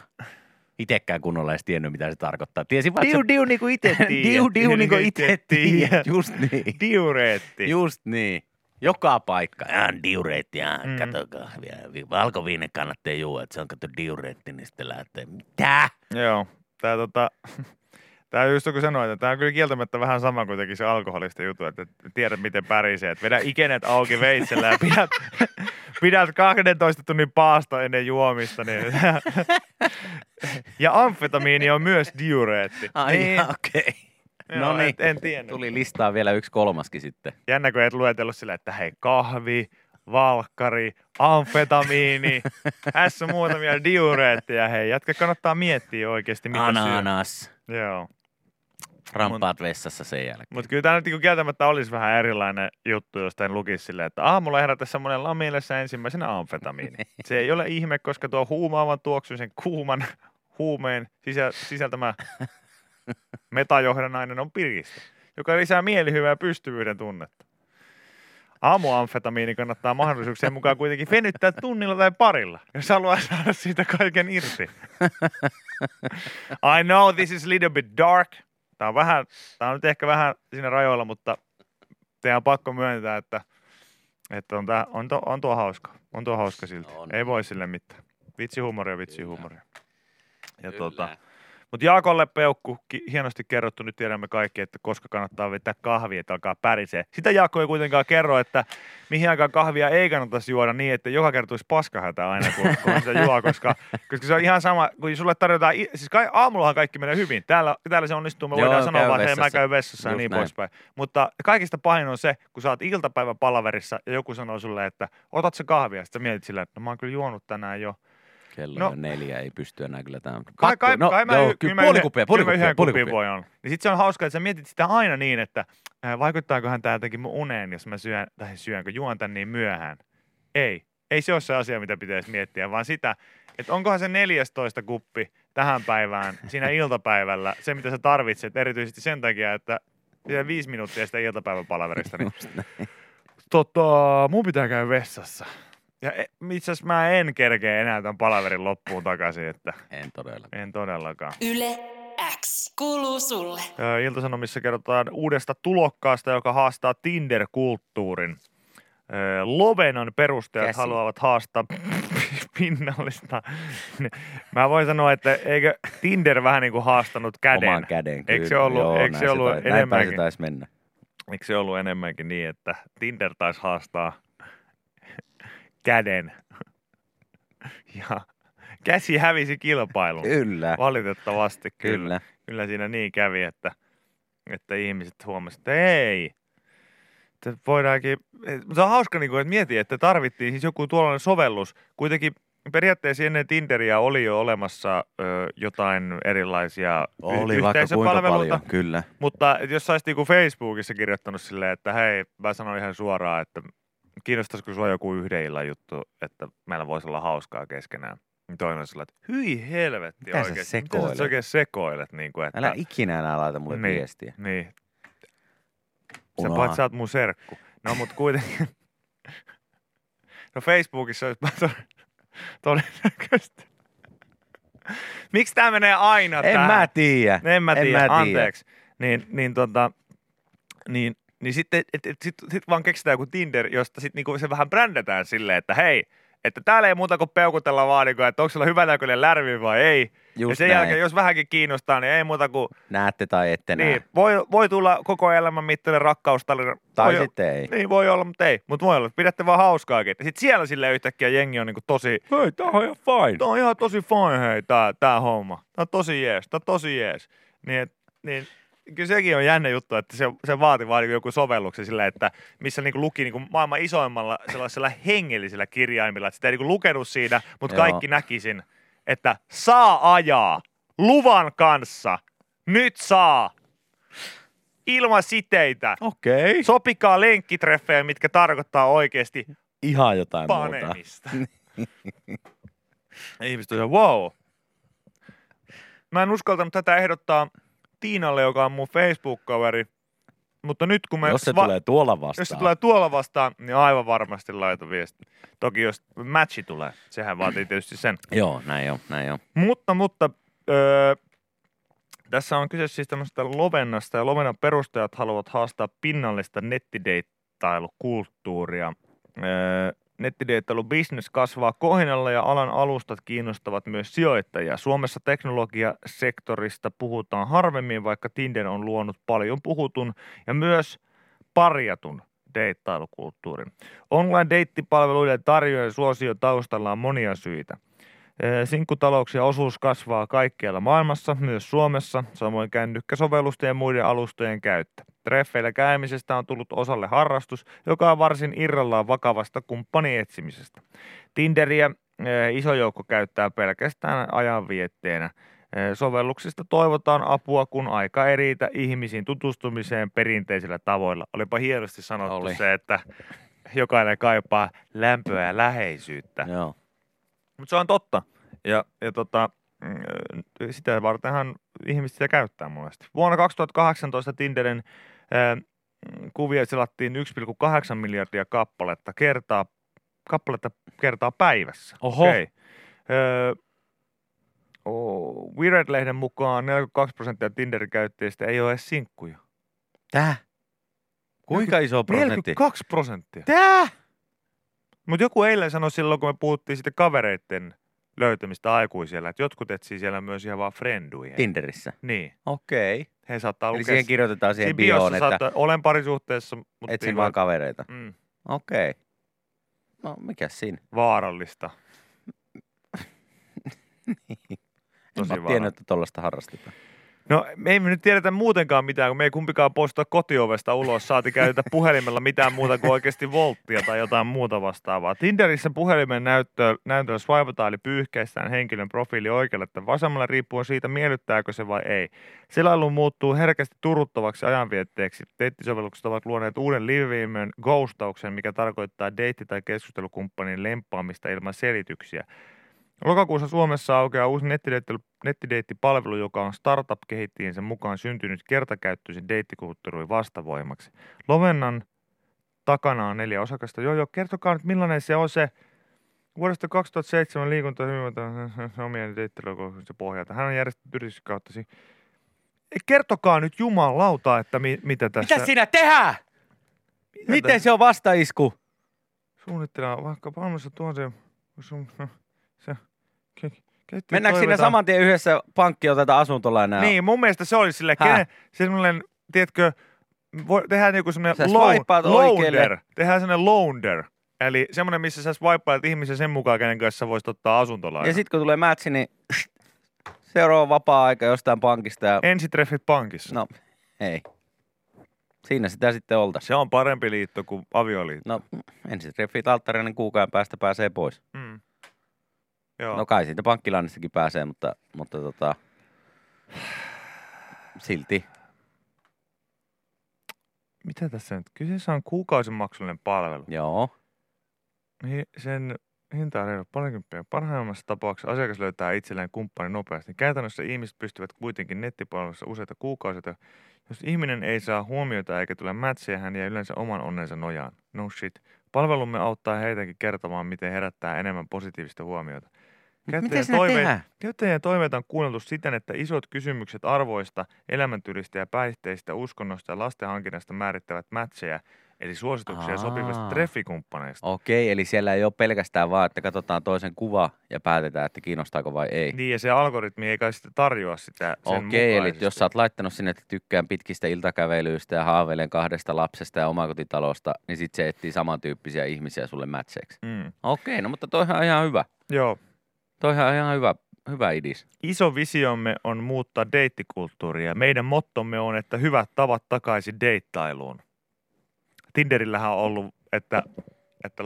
Itekään kunnolla edes tiennyt, mitä se tarkoittaa. Tiesin vaan, että se Diu, diu, niinku ite tiedät. Diu, diu, niin kuin tiedät. Just niin. Diureetti. Just niin. Joka paikka. Ja diureetti, ja Mm. mm. kato kahvia. Valkoviine kannattaa juua, että se on kato diureetti, niin sitten lähtee. Mitä? Joo. Tää tota, Tää just kun sanoit, että tämä on kyllä kieltämättä vähän sama kuin se alkoholista jutu, että tiedät miten pärisee. Että vedä ikenet auki veitsellä ja pidät, pidät 12 tunnin paasta ennen juomista. Niin. Ja amfetamiini on myös diureetti. Ai niin. okei. Joo, No niin. en, en tiennyt. Tuli listaa vielä yksi kolmaskin sitten. Jännä, kun et luetellut sillä, että hei, kahvi, valkkari, amfetamiini, tässä on muutamia diureetteja. Hei, jätkä kannattaa miettiä oikeasti, mitä syö. Ananas. Joo. Rampaat vessassa sen jälkeen. Mutta kyllä tämä nyt niinku kieltämättä olisi vähän erilainen juttu, jos en lukisi silleen, että aamulla herätä semmoinen lamielessä ensimmäisenä amfetamiini. Se ei ole ihme, koska tuo huumaavan tuoksuisen kuuman huumeen sisä, sisältämä metajohdannainen on piristä, joka lisää mielihyvää ja pystyvyyden tunnetta. Aamuamfetamiini kannattaa mahdollisuuksien mukaan kuitenkin venyttää tunnilla tai parilla, jos haluaa saada siitä kaiken irti. I know this is a little bit dark. Tämä on, vähän, tämä on nyt ehkä vähän siinä rajoilla, mutta teidän on pakko myöntää, että, että on, tämä, on, tuo, on tuo hauska. On tuo hauska silti. On. Ei voi sille mitään. Vitsihumoria, vitsihumoria. Ja Kyllä. tota, mutta Jaakolle peukku, ki- hienosti kerrottu, nyt tiedämme kaikki, että koska kannattaa vetää kahvia, että alkaa pärisee. Sitä Jaakko ei kuitenkaan kerro, että mihin aikaan kahvia ei kannattaisi juoda niin, että joka kerta tulisi paskahätä aina, kun, kun sitä juo, koska, koska se on ihan sama, kun sulle tarjotaan, siis kai, aamullahan kaikki menee hyvin. Täällä, täällä se onnistuu, me Joo, voidaan sanoa vaan, että mä käyn vessassa ja niin näin. poispäin. Mutta kaikista pahin on se, kun sä oot iltapäivän palaverissa ja joku sanoo sulle, että otat se kahvia, sitten sä mietit sillä, että no mä oon kyllä juonut tänään jo. Kello No. on neljä, ei pysty enää kyllä tämän. Kai, kai, no, kai mä, joo, kyllä mä puoli kuppia, puoli kuppia, yhden puoli kuppia. voi olla. Niin sit se on hauska, että sä mietit sitä aina niin, että äh, vaikuttaakohan tää jotenkin mun uneen, jos mä syön, tai syönkö, juon tän niin myöhään. Ei. Ei se ole se asia, mitä pitäisi miettiä, vaan sitä, että onkohan se 14 kuppi tähän päivään, siinä iltapäivällä, se mitä sä tarvitset, erityisesti sen takia, että viisi minuuttia sitä iltapäiväpalaverista, niin Just näin. tota, mun pitää käydä vessassa. Ja e- itse asiassa mä en kerkeä enää tämän palaverin loppuun takaisin, että En todella. en todellakaan. Yle X kuuluu sulle. Ö, Iltasanomissa kerrotaan uudesta tulokkaasta, joka haastaa Tinder-kulttuurin. Ö, Lovenan perustajat Käsi. haluavat haastaa pinnallista. Mä voin sanoa, että eikö Tinder vähän niin kuin haastanut käden? Oman käden, Eikö se kyllä. ollut- Joo, eikö se näin ollut näin päin enemmänkin? se taisi mennä. Eikö se ollut enemmänkin niin, että Tinder taisi haastaa käden? Ja käsi hävisi kilpailun. Kyllä, Valitettavasti kyllä. kyllä. Kyllä siinä niin kävi, että, että ihmiset huomasivat, että ei. Että voidaankin, se on hauska, niin kuin, että mieti, että tarvittiin siis joku tuollainen sovellus. Kuitenkin periaatteessa ennen Tinderiä oli jo olemassa ö, jotain erilaisia Oli yhteisöpalveluita. paljon, kyllä. Mutta jos sä olisit niinku Facebookissa kirjoittanut silleen, että hei, mä sanon ihan suoraan, että kiinnostaisiko sua joku yhden illan juttu, että meillä voisi olla hauskaa keskenään. Niin toinen on että hyi helvetti Mitä sä oikeesti. Mitä sekoilet? sä oikein sekoilet? Niin kuin, että, Älä ikinä enää laita mulle Niin. viestiä. Niin. Sä paitsi sä oot mun serkku. No mut kuitenkin. No Facebookissa olisi to- todennäköisesti. Miksi tää menee aina En tähän? mä tiedä. En mä En tiedä, mä tiedä. anteeksi. Niin, niin, tota, niin, niin sitten et, et, sit, sit vaan keksitään joku Tinder, josta sit niinku se vähän brändätään silleen, että hei, että täällä ei muuta kuin peukutella vaan, niinku, että onko sulla hyvä näköinen lärvi vai ei. ja Just sen näin. jälkeen, jos vähänkin kiinnostaa, niin ei muuta kuin, Näette tai ette näe. niin, voi, voi tulla koko elämän mittainen rakkaustarina. Tai voi, sitten ei. Niin voi olla, mutta ei. Mutta voi olla, pidätte vaan hauskaakin. Ja sitten siellä sille yhtäkkiä jengi on niinku tosi, hei, tää on ihan fine. Tää on ihan tosi fine, hei, tää, tää homma. Tää on tosi jees, tää on tosi jees. Niin, et, niin kyllä sekin on jännä juttu, että se, se vaati vaan niinku joku sovelluksen sillä, että missä niinku luki niinku maailman isoimmalla sellaisella hengellisellä kirjaimilla, että sitä ei niinku lukenut siinä, mutta Joo. kaikki näkisin, että saa ajaa luvan kanssa. Nyt saa. Ilman siteitä. Okei. Sopikaa lenkkitreffejä, mitkä tarkoittaa oikeasti Ihan jotain muuta. panemista. Ja Ihmiset on wow. Mä en uskaltanut tätä ehdottaa Tiinalle, joka on mun Facebook-kaveri. Mutta nyt kun me... Jos se va- tulee tuolla vastaan. jos se tulee tuolla vastaan, niin aivan varmasti laita viesti. Toki jos matchi tulee, sehän vaatii tietysti sen. Joo, näin on, näin on. Mutta, mutta öö, tässä on kyse siis tämmöistä Lovennasta ja Lovennan perustajat haluavat haastaa pinnallista nettideittailukulttuuria. Öö, nettideittailubusiness kasvaa kohinalla ja alan alustat kiinnostavat myös sijoittajia. Suomessa teknologiasektorista puhutaan harvemmin, vaikka Tinder on luonut paljon puhutun ja myös parjatun deittailukulttuurin. Online-deittipalveluiden tarjoajien suosio taustalla on monia syitä. Sinkkutalouksien osuus kasvaa kaikkialla maailmassa, myös Suomessa, samoin kännykkäsovellusten ja muiden alustojen käyttö. Treffeillä käymisestä on tullut osalle harrastus, joka on varsin irrallaan vakavasta kumppaniyetsimisestä. Tinderiä ee, iso joukko käyttää pelkästään ajanvietteenä. Ee, Sovelluksista toivotaan apua, kun aika ei riitä ihmisiin tutustumiseen perinteisillä tavoilla. Olipa hienosti sanottu Oli. se, että jokainen kaipaa lämpöä ja läheisyyttä. Joo. Mutta se on totta. Ja, ja tota, mm, sitä vartenhan ihmiset sitä käyttää monesti. Vuonna 2018 Tinderin kuvia selattiin 1,8 miljardia kappaletta kertaa, kappaletta kertaa päivässä. Oho. Öö, oh, Wired-lehden mukaan 42 prosenttia Tinderin käyttäjistä ei ole edes sinkkuja. Tää? Kuinka iso prosentti? 42 prosenttia. Tää? Mutta joku eilen sanoi silloin, kun me puhuttiin sitten kavereiden löytämistä aikuisella, että jotkut etsii siellä myös ihan vaan frienduja. Tinderissä. Niin. Okei. He saattaa Eli lukea... siihen kirjoitetaan siihen siinä bioon, että saattaa, olen parisuhteessa, mutta etsin vaan kavereita. mm, Okei. No, mikä siinä? vaarallista. En Tosi mä vaara- tiennyt, että tollaista harrastetaan. No me ei me nyt tiedetä muutenkaan mitään, kun me ei kumpikaan poistua kotiovesta ulos, saati käytetä puhelimella mitään muuta kuin oikeasti volttia tai jotain muuta vastaavaa. Tinderissä puhelimen näyttö, näytöllä swipataan eli pyyhkäistään henkilön profiili oikealle tai vasemmalle riippuen siitä, miellyttääkö se vai ei. Selailu muuttuu herkästi turuttavaksi ajanvietteeksi. Deittisovellukset ovat luoneet uuden liiviimön ghostauksen, mikä tarkoittaa deitti- tai keskustelukumppanin lempaamista ilman selityksiä. Lokakuussa Suomessa aukeaa uusi nettideitti- nettideittipalvelu, joka on startup-kehittäjiensä mukaan syntynyt kertakäyttöisen deittikulttuurin vastavoimaksi. Lovennan takana on neljä osakasta. Joo, joo, kertokaa nyt millainen se on se vuodesta 2007 liikunta omien deittilokouksensa pohjalta. Hän on järjestänyt yrityksen kautta. si- Kertokaa nyt jumalauta, että mi- mitä tässä Mitä siinä tehdään? mitä Miten tässä se on vastaisku? suunnitellaan vaikka valmissa tuonne sun, se, ke, ke, Mennäänkö sinne saman tien yhdessä pankkiin oteta asuntolainaa? Niin, mun mielestä se oli sille, kenen, semmoinen, tiedätkö, voi, tehdään joku Sä semmoinen loan, loander, tehdään semmoinen loander, eli semmoinen, missä sä swipeilet ihmisen sen mukaan, kenen kanssa voisit ottaa asuntolaina. Ja sitten kun tulee matchi, niin seuraava vapaa-aika jostain pankista ja Ensitreffit pankissa. no ei. Siinä sitä sitten oltaisiin. Se on parempi liitto kuin avioliitto. No ensin treffit alttarina, niin kuukauden päästä pääsee pois. Mm. Joo. No kai siitä pankkilainnistakin pääsee, mutta, mutta tota, silti. Mitä tässä nyt? Kyseessä on kuukausimaksullinen palvelu. Joo. Sen hinta on reilu parikymppiä. Parhaimmassa tapauksessa asiakas löytää itselleen kumppanin nopeasti. Käytännössä ihmiset pystyvät kuitenkin nettipalvelussa useita kuukausia. Jos ihminen ei saa huomiota eikä tule mätsiä, hän jää yleensä oman onnensa nojaan. No shit. Palvelumme auttaa heitäkin kertomaan, miten herättää enemmän positiivista huomiota. Käyttäjien toiveet-? Käyttäjien toiveita on kuunneltu siten, että isot kysymykset arvoista, elämäntyylistä ja päihteistä, uskonnosta ja lasten hankinnasta määrittävät matcheja, eli suosituksia Aa. sopivista treffikumppaneista. Okei, eli siellä ei ole pelkästään vaan, että katsotaan toisen kuva ja päätetään, että kiinnostaako vai ei. Niin, ja se algoritmi ei kai sitten tarjoa sitä sen Okei, eli jos sä oot laittanut sinne, että tykkään pitkistä iltakävelyistä ja haaveilen kahdesta lapsesta ja omakotitalosta, niin sit se etsii samantyyppisiä ihmisiä sulle mätseiksi. Mm. Okei, no mutta toihan on ihan hyvä. Joo. Toihan on ihan hyvä, hyvä idis. Iso visiomme on muuttaa deittikulttuuria. Meidän mottomme on, että hyvät tavat takaisin deittailuun. Tinderillähän on ollut, että, että,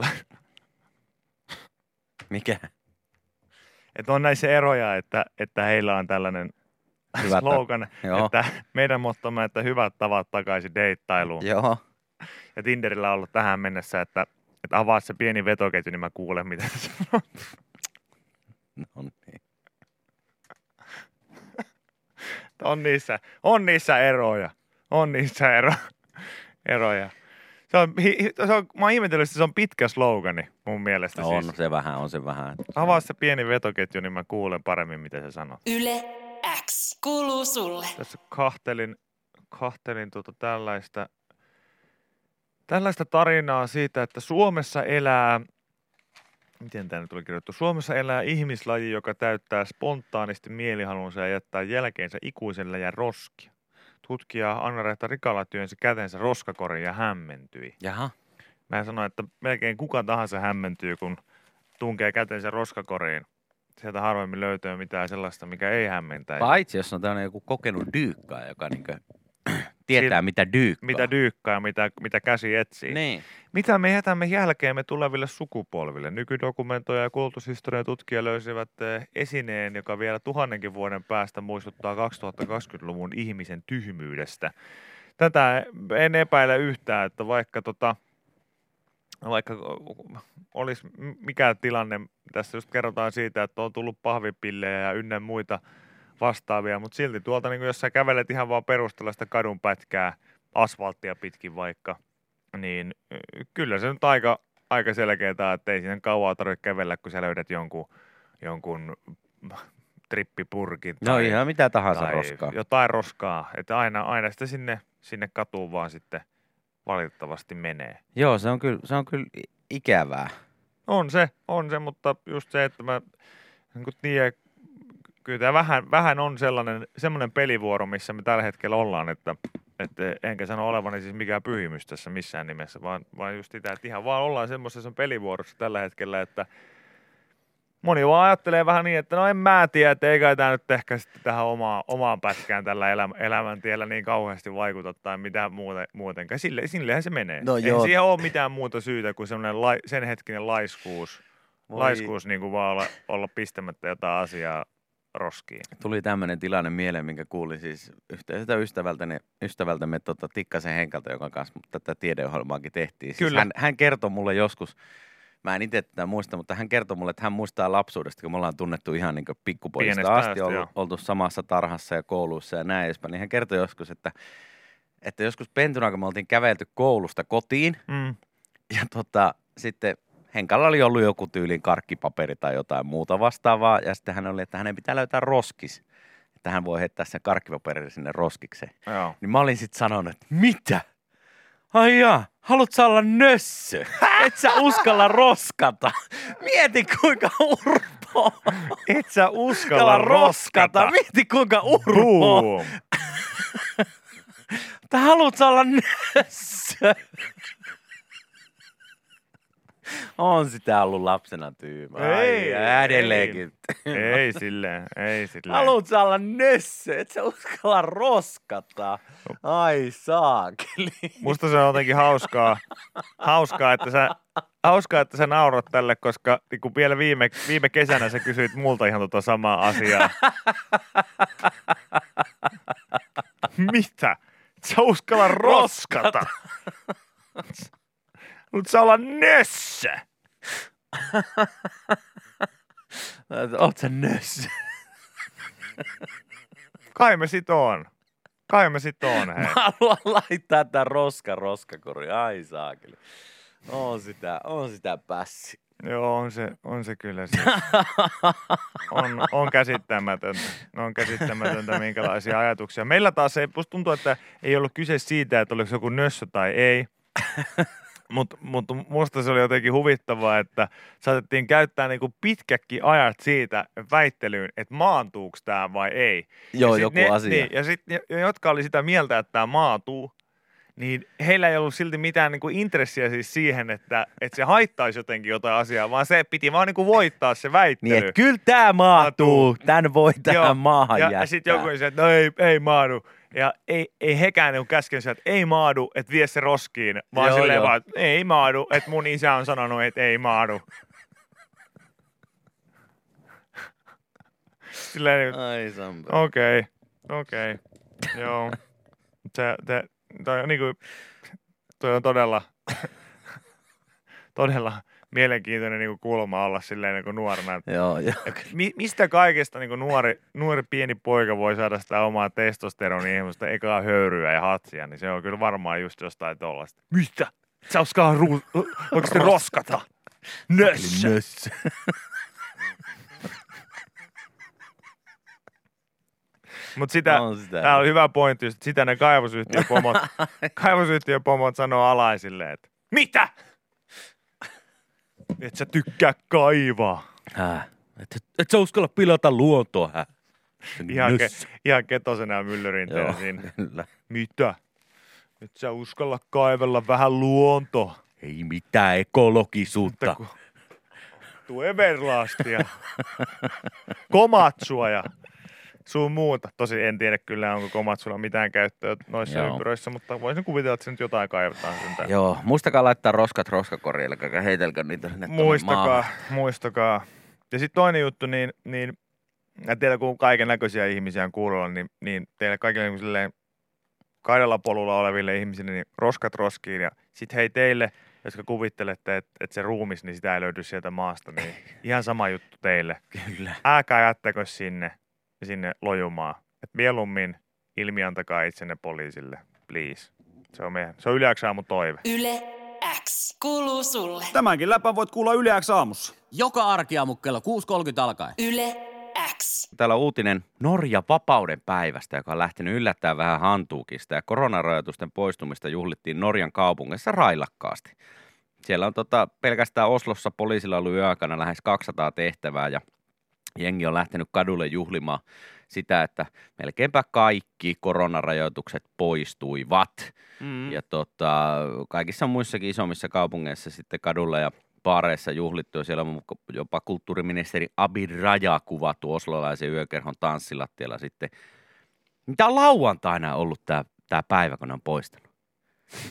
Mikä? että on näissä eroja, että, että heillä on tällainen Hyvät slogan, Joo. että meidän mottomme, että hyvät tavat takaisin deittailuun. Joo. Ja Tinderillä on ollut tähän mennessä, että, että avaa se pieni vetoketju, niin mä kuulen, mitä se sanoo. No niin. On niissä, on niissä eroja. On niissä ero, eroja. Se on, se on, mä oon ihmetellyt, että se on pitkä slogani mun mielestä. On Siis. se vähän, on se vähän. Avaa se pieni vetoketju, niin mä kuulen paremmin, mitä se sanoo. Yle X kuuluu sulle. Tässä kahtelin, kahtelin tuota tällaista, tällaista tarinaa siitä, että Suomessa elää, miten tämä nyt oli kirjoittu, Suomessa elää ihmislaji, joka täyttää spontaanisti mielihalunsa ja jättää jälkeensä ikuisen läjän roskia. Tutkija Anna-Rehta Rikala työnsi kätensä roskakoriin ja hämmentyi. Jaha. Mä sanoin, että melkein kuka tahansa hämmentyy, kun tunkee kätensä roskakoriin. Sieltä harvemmin löytyy mitään sellaista, mikä ei hämmentäisi. Paitsi jos on tämmöinen joku kokenut dyykkaaja, joka niinkö tietää Sil- mitä dyykkaa. Mitä dyykkaa ja mitä, mitä käsi etsii. Niin. Mitä me jätämme jälkeemme tuleville sukupolville? Nykydokumentoja ja kulutushistorian tutkija löysivät eh, esineen, joka vielä tuhannenkin vuoden päästä muistuttaa 2020-luvun ihmisen tyhmyydestä. Tätä en epäile yhtään, että vaikka, tota, vaikka olisi mikä tilanne, tässä just kerrotaan siitä, että on tullut pahvipillejä ja ynnä muita vastaavia, mutta silti tuolta, niin jos sä kävelet ihan vaan perustella sitä kadun pätkää asfalttia pitkin vaikka, niin kyllä se nyt aika, aika selkeää, että ei siinä kauaa tarvitse kävellä, kun sä löydät jonkun, jonkun trippipurkin No ihan mitä tahansa tai roskaa. jotain roskaa. Että aina, aina sitä sinne, sinne katuun vaan sitten valitettavasti menee. Joo, se on kyllä, se on kyllä ikävää. On se, on se, mutta just se, että mä niin tiedän, kyllä tämä vähän, vähän on sellainen, sellainen pelivuoro, missä me tällä hetkellä ollaan, että, että enkä sano olevani siis mikään pyhimys tässä missään nimessä, vaan, vaan just sitä, että ihan vaan ollaan semmoisessa pelivuorossa tällä hetkellä, että moni vaan ajattelee vähän niin, että no en mä tiedä, että eikä tämä nyt ehkä sitten tähän omaan, omaan pätkään tällä elämä, elämäntiellä niin kauheasti vaikuta tai mitään muuta, muutenkaan. Sille, sillehän se menee. No Ei joo. siihen ole mitään muuta syytä kuin semmoinen lai, sen hetkinen laiskuus, Voi- laiskuus niin kuin vaan olla, olla pistämättä jotain asiaa roskiin. Tuli tämmöinen tilanne mieleen, minkä kuulin siis yhteiseltä ystävältäni, ystävältämme tota, Tikkasen Henkalta, joka kanssa tätä tiedeohjelmaakin tehtiin. Siis Kyllä. hän, hän kertoi mulle joskus, mä en itse tätä muista, mutta hän kertoi mulle, että hän muistaa lapsuudesta, kun me ollaan tunnettu ihan niin pikkupojista Pienestä asti, asti, joo. oltu samassa tarhassa ja koulussa ja näin edespäin. Niin hän kertoi joskus, että, että joskus pentuna, kun me oltiin kävelty koulusta kotiin, Mm. ja tota, sitten Henkalla oli ollut joku tyylin karkkipaperi tai jotain muuta vastaavaa. Ja sitten hän oli, että hänen pitää löytää roskis. Että hän voi heittää sen karkkipaperin sinne roskikseen. Joo. Niin mä olin sitten sanonut, että mitä? Ai jaa, haluat sä olla nössö? Et sä uskalla roskata. Mieti kuinka urpo. Et sä uskalla roskata. roskata. Mieti kuinka urpo. Boom. Että haluat sä olla nössö? On sitä ollut lapsena tyymä. Ai, Ei, ja edelleenkin. ei silleen, ei silleen. Haluat sä olla nössö, et sä uskalla roskata. Ai saakeli. Musta se on jotenkin hauskaa, hauskaa, että sä, hauskaa, että sä naurat tälle, koska niin kun vielä viime, viime kesänä sä kysyit multa ihan tota samaa asiaa. Mitä? Et Sä uskalla roskata. Mutta sä olla nössö. Oot sä nössö? Kai me sit on. Kai me sit on, hei. Mä haluan laittaa tän roska roskakori. Ai saakeli. On sitä, on sitä pässi. Joo, on se, on se kyllä siis. On, on käsittämätöntä. On käsittämätöntä, minkälaisia ajatuksia. Meillä taas ei, tuntuu, että ei ollut kyse siitä, että oliko joku nössö tai ei. Mutta mut musta se oli jotenkin huvittavaa, että saatettiin käyttää niinku pitkäkin ajat siitä väittelyyn, että maantuuko tämä vai ei. Joo, joku ne, asia. Niin, ja sitten jotka oli sitä mieltä, että tämä maatuu, niin heillä ei ollut silti mitään niinku intressiä siis siihen, että, että se haittaisi jotenkin jotain asiaa, vaan se piti vaan niinku voittaa se väittely. Niin, että kyllä tää maatuu. Tän voi tähän maahan ja, jättää. ja sitten joku oli se, että no ei, ei maadu. Ja ei, ei hekään niinku käsken sieltä, että ei maadu, että vie se roskiin, vaan Joo, silleen joo. vaan, että ei maadu, että mun isä on sanonut, että ei maadu. Silleen, Ai Sampo. okei, okei, joo. Mut Se, te, toi on niinku, toi on todella, todella mielenkiintoinen niinku kulma olla silleen niinku nuorena. että Joo, joo. Mi- mistä kaikesta niin nuori, nuori pieni poika voi saada sitä omaa testosteronia, semmoista ekaa höyryä ja hatsia, niin se on kyllä varmaan just jostain tollasta. Mistä? Sä uskaa ru- oikeasti roskata. Nössö. Nössö. Mutta sitä, On sitä. tää on hyvä pointti, just, sitä ne kaivosyhtiöpomot, kaivosyhtiöpomot sanoo alaisille, että mitä? Et sä tykkää kaivaa. Häh? Et, et, sä uskalla pilata luontoa, hä? Ihan, ke, ihan ketosena Joo, siinä. kyllä. Mitä? Et sä uskalla kaivella vähän luontoa. Ei mitään ekologisuutta. Mutta kun tuu Everlastia, Komatsua ja sun muuta. Tosi en tiedä kyllä, onko Komatsulla mitään käyttöä noissa Joo. ympyröissä, mutta voisin kuvitella, että se nyt jotain kaivetaan sentään. Joo, muistakaa laittaa roskat roskakoriin, eli heitelkää niitä sinne Muistakaa, muistakaa. Ja sitten toinen juttu, niin, niin ja teillä kun kaiken näköisiä ihmisiä on kuulolla, niin, niin teille kaikille niin silleen kaidalla polulla oleville ihmisille, niin roskat roskiin. Ja sitten hei teille, jotka kuvittelette, että, että se ruumis, niin sitä ei löydy sieltä maasta, niin ihan sama juttu teille. Kyllä. Älkää jättäkö sinne, sinne lojumaan. Et mieluummin ilmiantakaa itsenne poliisille, please. Se on, meidän, se on yleensä aamu toive. Yle X kuuluu sulle. Tämänkin läpän voit kuulla Yle X aamussa. Joka arkiaamu kello 6.30 alkaen. Yle X. Täällä on uutinen Norja vapauden päivästä, joka on lähtenyt yllättäen vähän hantuukista ja koronarajoitusten poistumista juhlittiin Norjan kaupungissa railakkaasti. Siellä on tota, pelkästään Oslossa poliisilla ollut yöaikana lähes 200 tehtävää ja jengi on lähtenyt kadulle juhlimaan sitä, että melkeinpä kaikki koronarajoitukset poistuivat. Mm. Ja tota, kaikissa muissakin isommissa kaupungeissa sitten kadulla ja baareissa juhlittu ja siellä on jopa kulttuuriministeri Abid Raja kuvattu oslolaisen yökerhon tanssilattialla sitten. Mitä on lauantaina ollut tämä tää päivä, kun on poistanut?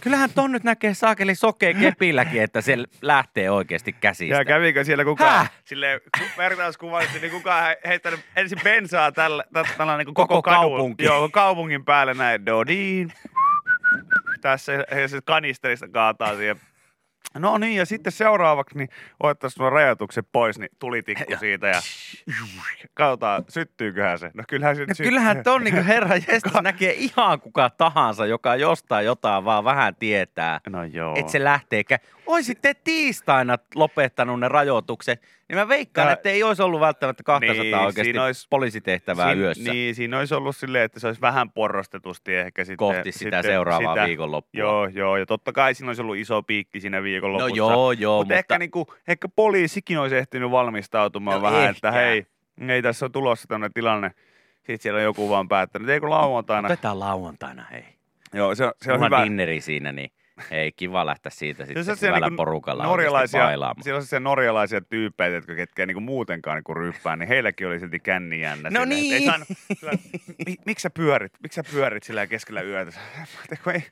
Kyllähän ton nyt näkee saakeli sokea kepilläkin, että se lähtee oikeasti käsistä. Ja kävikö siellä kukaan, Häh? sille vertauskuvallisesti, niin kukaan he- heittänyt ensin bensaa tällä, tällä, tällä niin koko, Koko kadun, kaupunki. Joo, kaupungin päälle näin, dodiin. Tässä he se kanisterista kaataa siihen. No niin, ja sitten seuraavaksi niin otettaisiin nuo rajoitukset pois, niin tulitikku siitä ja katsotaan, syttyyköhän se. No kyllähän se No syttyy. kyllähän ton niin herra jestas näkee ihan kuka tahansa, joka jostain jotain vaan vähän tietää. No joo. Että se lähtee. Oisitte tiistaina lopettanut ne rajoitukset, niin mä veikkaan, Tää- että ei olisi ollut välttämättä 200 Niin, oikeasti olisi- poliisitehtävää Siin- yössä Niin, siinä olisi ollut silleen, että se olisi vähän porrastetusti ehkä sitten. kohti sitä seuraavaa sitä, viikonloppua. Joo, joo, ja totta kai siinä olisi ollut iso piikki siinä no viikonlopussa. joo, joo, mutta, mutta, ehkä, niinku, ehkä poliisikin olisi ehtinyt valmistautumaan No vähän, ehkä. että hei, ei tässä ole tulossa tämmöinen tilanne. Sitten siellä on joku vaan päättänyt, että eikö lauantaina. otetaan lauantaina, hei. Joo, se, on- se on Mulla hyvä. on dinneri siinä, niin ei kiva lähteä siitä sitten Se on hyvällä niinku porukalla norjalaisia, bailaamaan. siellä on sellaisia norjalaisia tyyppejä, jotka ketkä niinku muutenkaan niinku ryppää, niin heilläkin oli silti känni jännä. No Ei niin. saanut, sillä, mi, miksi sä pyörit? Miksi sä pyörit sillä keskellä yötä? Kun ei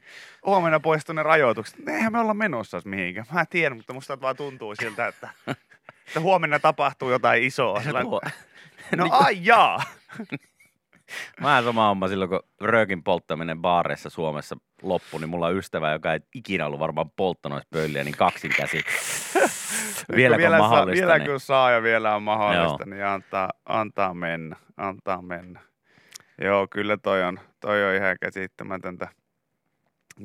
huomenna poistu ne rajoitukset. No Eihän me olla menossa mihinkään. Mä tiedän, mutta musta vaan tuntuu siltä, että, että huomenna tapahtuu jotain isoa. Sillä, no ai jaa. Mä sama homma silloin, kun röökin polttaminen baareissa Suomessa loppui, niin mulla on ystävä, joka ei ikinä ollut varmaan polttanut edes pölliä, niin kaksin käsi. Vielä on saa, mahdollista, vielä niin kun saa ja vielä on mahdollista, Joo. niin antaa, antaa mennä. Antaa mennä. Joo, kyllä toi on, toi on ihan käsittämätöntä.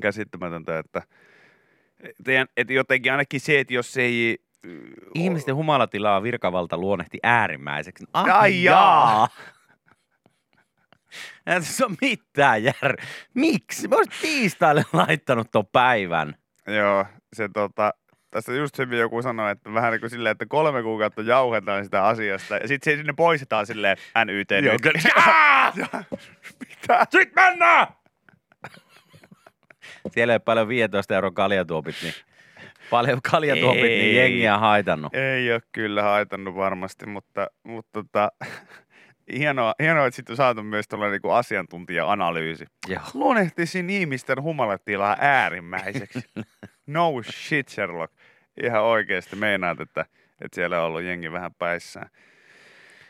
Käsittämätöntä, että teidän, et jotenkin ainakin se, että jos ei... ihmisten humalatilaa virkavalta luonnehti äärimmäiseksi. Ai, Ai jaa! jaa. Tässä ole mitään jär... Miksi? Mä olisin tiistaille laittanut ton päivän. Joo, se tota, tässä just hyvin joku sanoi, että vähän niin kuin silleen, että kolme kuukautta jauhetaan sitä asiasta ja sitten se sinne poistetaan silleen NYT Joo. Mitä? Sitten mennään! Siellä ei ole paljon 15 euron kaljatuopit, niin paljon kaljatuopit, niin Ei. jengiä haitannut. Ei ole kyllä haitannut varmasti, mutta, mutta tota, hienoa, hienoa, että sitten on saatu myös tuolla niinku asiantuntija-analyysi. Joo. Luonnehtisin ihmisten humalatilaa äärimmäiseksi. no shit, Sherlock. Ihan oikeasti meinaat, että, että siellä on ollut jengi vähän päissään.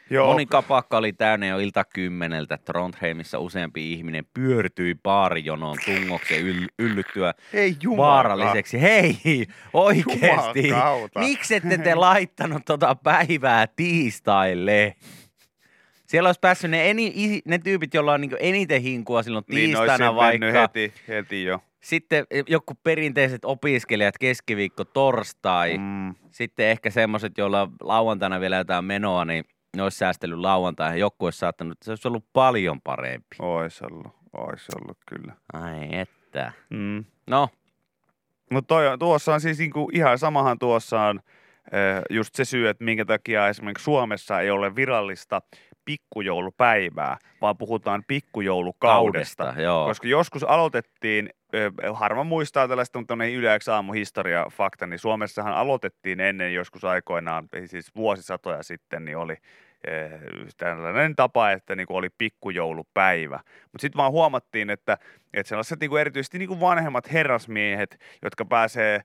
Joo, Moni kapakka oli täynnä jo ilta kymmeneltä. Trondheimissa useampi ihminen pyörtyi baarijonoon tungoksen yl- yllyttyä ei jumala. vaaralliseksi. Hei, oikeesti. Jumakauta. Miksi ette te laittanut tota päivää tiistaille? Siellä olisi päässyt ne, eni, ne tyypit, joilla on niin eniten hinkua silloin Niin, tiistaina sen vaikka. heti, heti jo. Sitten joku perinteiset opiskelijat keskiviikko, torstai. Mm. Sitten ehkä semmoiset, joilla on lauantaina vielä jotain menoa, niin ne olisi säästellyt lauantaihin. Joku olisi saattanut, se olisi ollut paljon parempi. ois ollut, ois ollut kyllä. Ai että. Mm. No, Mutta tuossa on siis niinku ihan samahan tuossa on eh, just se syy, että minkä takia esimerkiksi Suomessa ei ole virallista pikkujoulupäivää, vaan puhutaan pikkujoulukaudesta. kaudesta, joo. Koska joskus aloitettiin, harva muistaa tällaista, mutta on yleensä aamu historia fakta, niin Suomessahan aloitettiin ennen joskus aikoinaan, siis vuosisatoja sitten, niin oli tällainen tapa, että niin oli pikkujoulupäivä. Mutta sitten vaan huomattiin, että, että sellaiset niin erityisesti niin vanhemmat herrasmiehet, jotka pääsee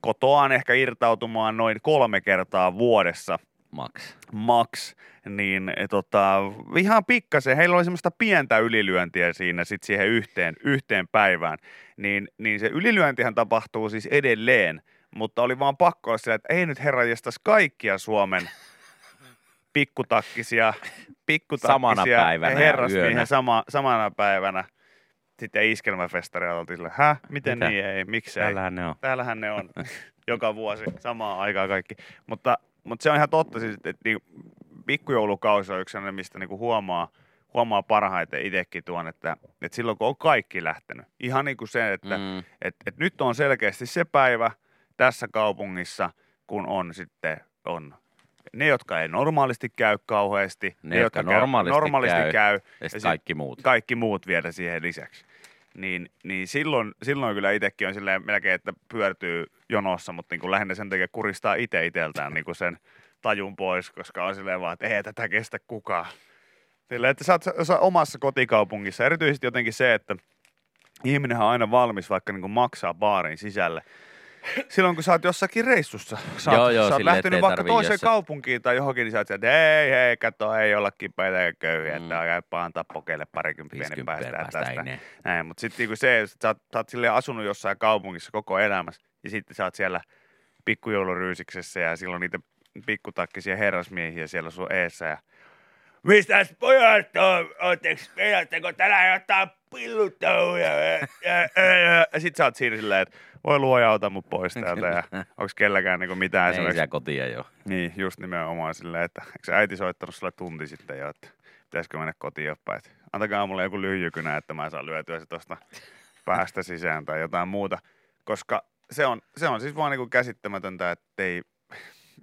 kotoaan ehkä irtautumaan noin kolme kertaa vuodessa, Max. max, niin e, tota, ihan pikkasen, heillä oli semmoista pientä ylilyöntiä siinä sit siihen yhteen, yhteen päivään, niin, niin se ylilyöntihän tapahtuu siis edelleen, mutta oli vaan pakko olla sillä, että ei nyt herra kaikkia Suomen pikkutakkisia, pikkutakkisia Samana päivänä herrasmiehen sama, samana päivänä. Sitten iskelmäfestaria oltiin sillä, häh, miten Mitä? niin ei, miksei Täällähän ne on. täällähän ne on joka vuosi samaan aikaan kaikki. Mutta, mutta se on ihan totta, siis, että, että niin, pikkujoulukausi on yksi sellainen, mistä niin huomaa, huomaa parhaiten itsekin tuon, että, että silloin kun on kaikki lähtenyt. Ihan niin kuin se, että Mm. että, että nyt on selkeästi se päivä tässä kaupungissa, kun on sitten on ne, jotka ei normaalisti käy kauheasti, Ne, jotka käy- normaalisti normaalisti käy, käy Ja kaikki muut. kaikki muut vielä siihen lisäksi. Niin, niin silloin, silloin kyllä itsekin on silleen melkein, että pyörtyy jonossa, mutta niin kuin lähinnä sen takia kuristaa itse itseltään niin kuin sen tajun pois, koska on silleen vaan, että ei tätä kestä kukaan. Silleen, että sä oot, sä oot omassa kotikaupungissa, erityisesti jotenkin se, että ihminen on aina valmis vaikka niin kuin maksaa baarin sisälle. Silloin kun sä oot jossakin reissussa, sä oot, Joo, joo, sä oot lähtenyt vaikka toiseen jossain- kaupunkiin tai johonkin, niin sä oot sieltä, ei, hei, kato, ei olla kipeitä ja köyhiä, Mm. että jääpä antaa pokeille parikymppiä, niin 50 päästään päästä tästä. Näin, mutta sitten niinku se, että sä oot, sä oot silleen asunut jossain kaupungissa koko elämässä, ja sitten sä oot siellä pikkujouluryysiksessä, ja silloin niitä pikkutakkisia herrasmiehiä siellä sun eessä, ja Mistäs pojat on? Ootteko, vedättekö tänään jotain pillutouhuja? Ja, ja, ja, ja sit sä oot siinä silleen, että voi luoja, ota mut pois täältä, ja onks kelläkään niinku mitään Ei siellä kotia jo. Niin, just nimenomaan silleen, että eikö äiti soittanut sulle tunti sitten jo, että pitäisikö mennä kotiin että antakaa mulle joku lyijykynä, että mä saan lyötyä se tosta päästä sisään tai jotain muuta, koska se on, se on siis vaan niinku käsittämätöntä, että ei,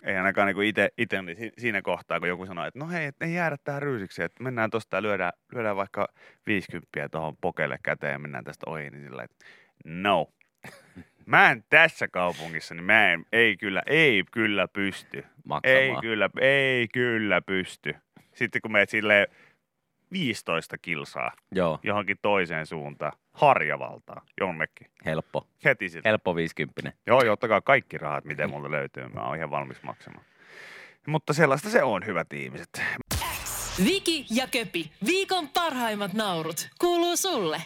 ei ainakaan niinku ite, ite niin si- siinä kohtaa, kun joku sanoo, että no hei, ei jäädä tähän ryysiksi, että mennään tosta ja lyödään, lyödään vaikka 50 tuohon pokelle käteen ja mennään tästä ohi, niin sillä että no. Mä en tässä kaupungissa, niin mä en, ei kyllä, ei kyllä pysty. Maksamaan. Ei kyllä, ei kyllä pysty. Sitten kun meet silleen 15 kilsaa Joo, johonkin toiseen suuntaan, Harjavaltaan, jonnekin, helppo. heti sitten. Helppo 50. Joo, joo, ottakaa kaikki rahat, miten mulle löytyy. Mä oon ihan valmis maksamaan. Mutta sellaista se on, hyvät ihmiset. Viki ja Köpi, viikon parhaimmat naurut, kuuluu sulle.